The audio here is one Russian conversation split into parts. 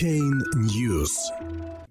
Chain News.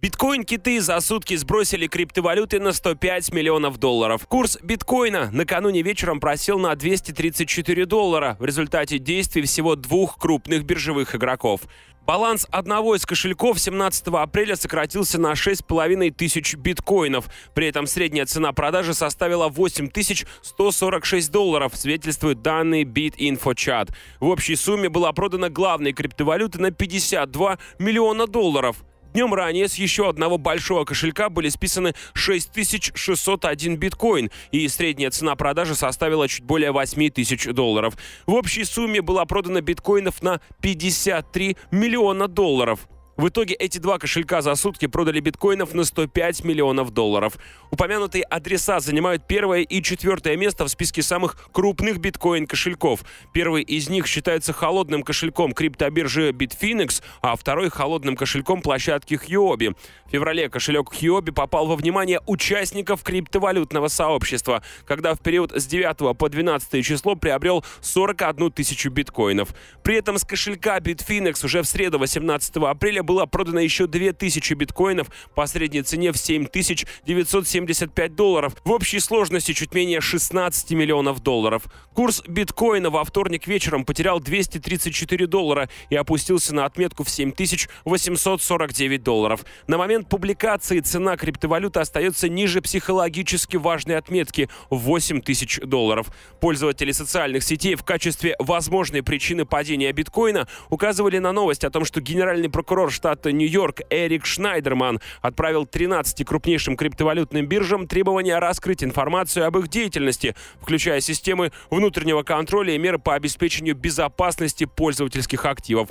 Биткоин-киты за сутки сбросили криптовалюты на 105 миллионов долларов. Курс биткоина накануне вечером просел на 234 доллара в результате действий всего двух крупных биржевых игроков. Баланс одного из кошельков 17 апреля сократился на 6,5 тысяч биткоинов. При этом средняя цена продажи составила 8146 долларов, свидетельствуют данные BitInfoChat. В общей сумме была продана главной криптовалюты на 52 миллиона долларов. Днем ранее с еще одного большого кошелька были списаны 6601 биткоин, и средняя цена продажи составила чуть более 8000 долларов. В общей сумме была продана биткоинов на 53 миллиона долларов. В итоге эти два кошелька за сутки продали биткоинов на 105 миллионов долларов. Упомянутые адреса занимают первое и четвертое место в списке самых крупных биткоин-кошельков. Первый из них считается холодным кошельком криптобиржи Bitfinex, а второй — холодным кошельком площадки Huobi. В феврале кошелек Huobi попал во внимание участников криптовалютного сообщества, когда в период с 9 по 12 число приобрел 41 тысячу биткоинов. При этом с кошелька Bitfinex уже в среду 18 апреля было продано еще 2000 биткоинов по средней цене в 7975 долларов. В общей сложности чуть менее 16 миллионов долларов. Курс биткоина во вторник вечером потерял 234 доллара и опустился на отметку в 7849 долларов. На момент публикации цена криптовалюты остается ниже психологически важной отметки в 8 тысяч долларов. Пользователи социальных сетей в качестве возможной причины падения биткоина указывали на новость о том, что генеральный прокурор штата Нью-Йорк Эрик Шнайдерман отправил 13 крупнейшим криптовалютным биржам требования раскрыть информацию об их деятельности, включая системы внутреннего контроля и меры по обеспечению безопасности пользовательских активов.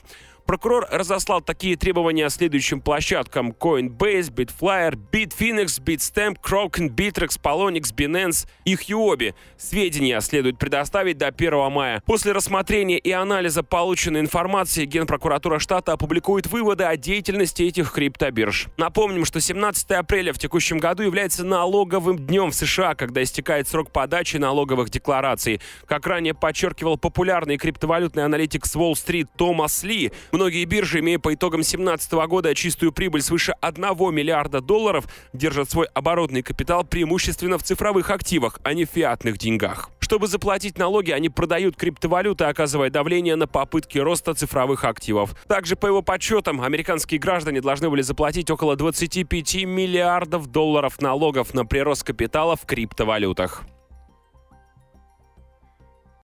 Прокурор разослал такие требования следующим площадкам Coinbase, Bitflyer, Bitfinex, Bitstamp, Kraken, Bittrex, Polonix, Binance и Huobi. Сведения следует предоставить до 1 мая. После рассмотрения и анализа полученной информации Генпрокуратура штата опубликует выводы о деятельности этих криптобирж. Напомним, что 17 апреля в текущем году является налоговым днем в США, когда истекает срок подачи налоговых деклараций. Как ранее подчеркивал популярный криптовалютный аналитик с Уолл-стрит Томас Ли, Многие биржи, имея по итогам 2017 года чистую прибыль свыше 1 миллиарда долларов, держат свой оборотный капитал преимущественно в цифровых активах, а не в фиатных деньгах. Чтобы заплатить налоги, они продают криптовалюты, оказывая давление на попытки роста цифровых активов. Также, по его подсчетам, американские граждане должны были заплатить около 25 миллиардов долларов налогов на прирост капитала в криптовалютах.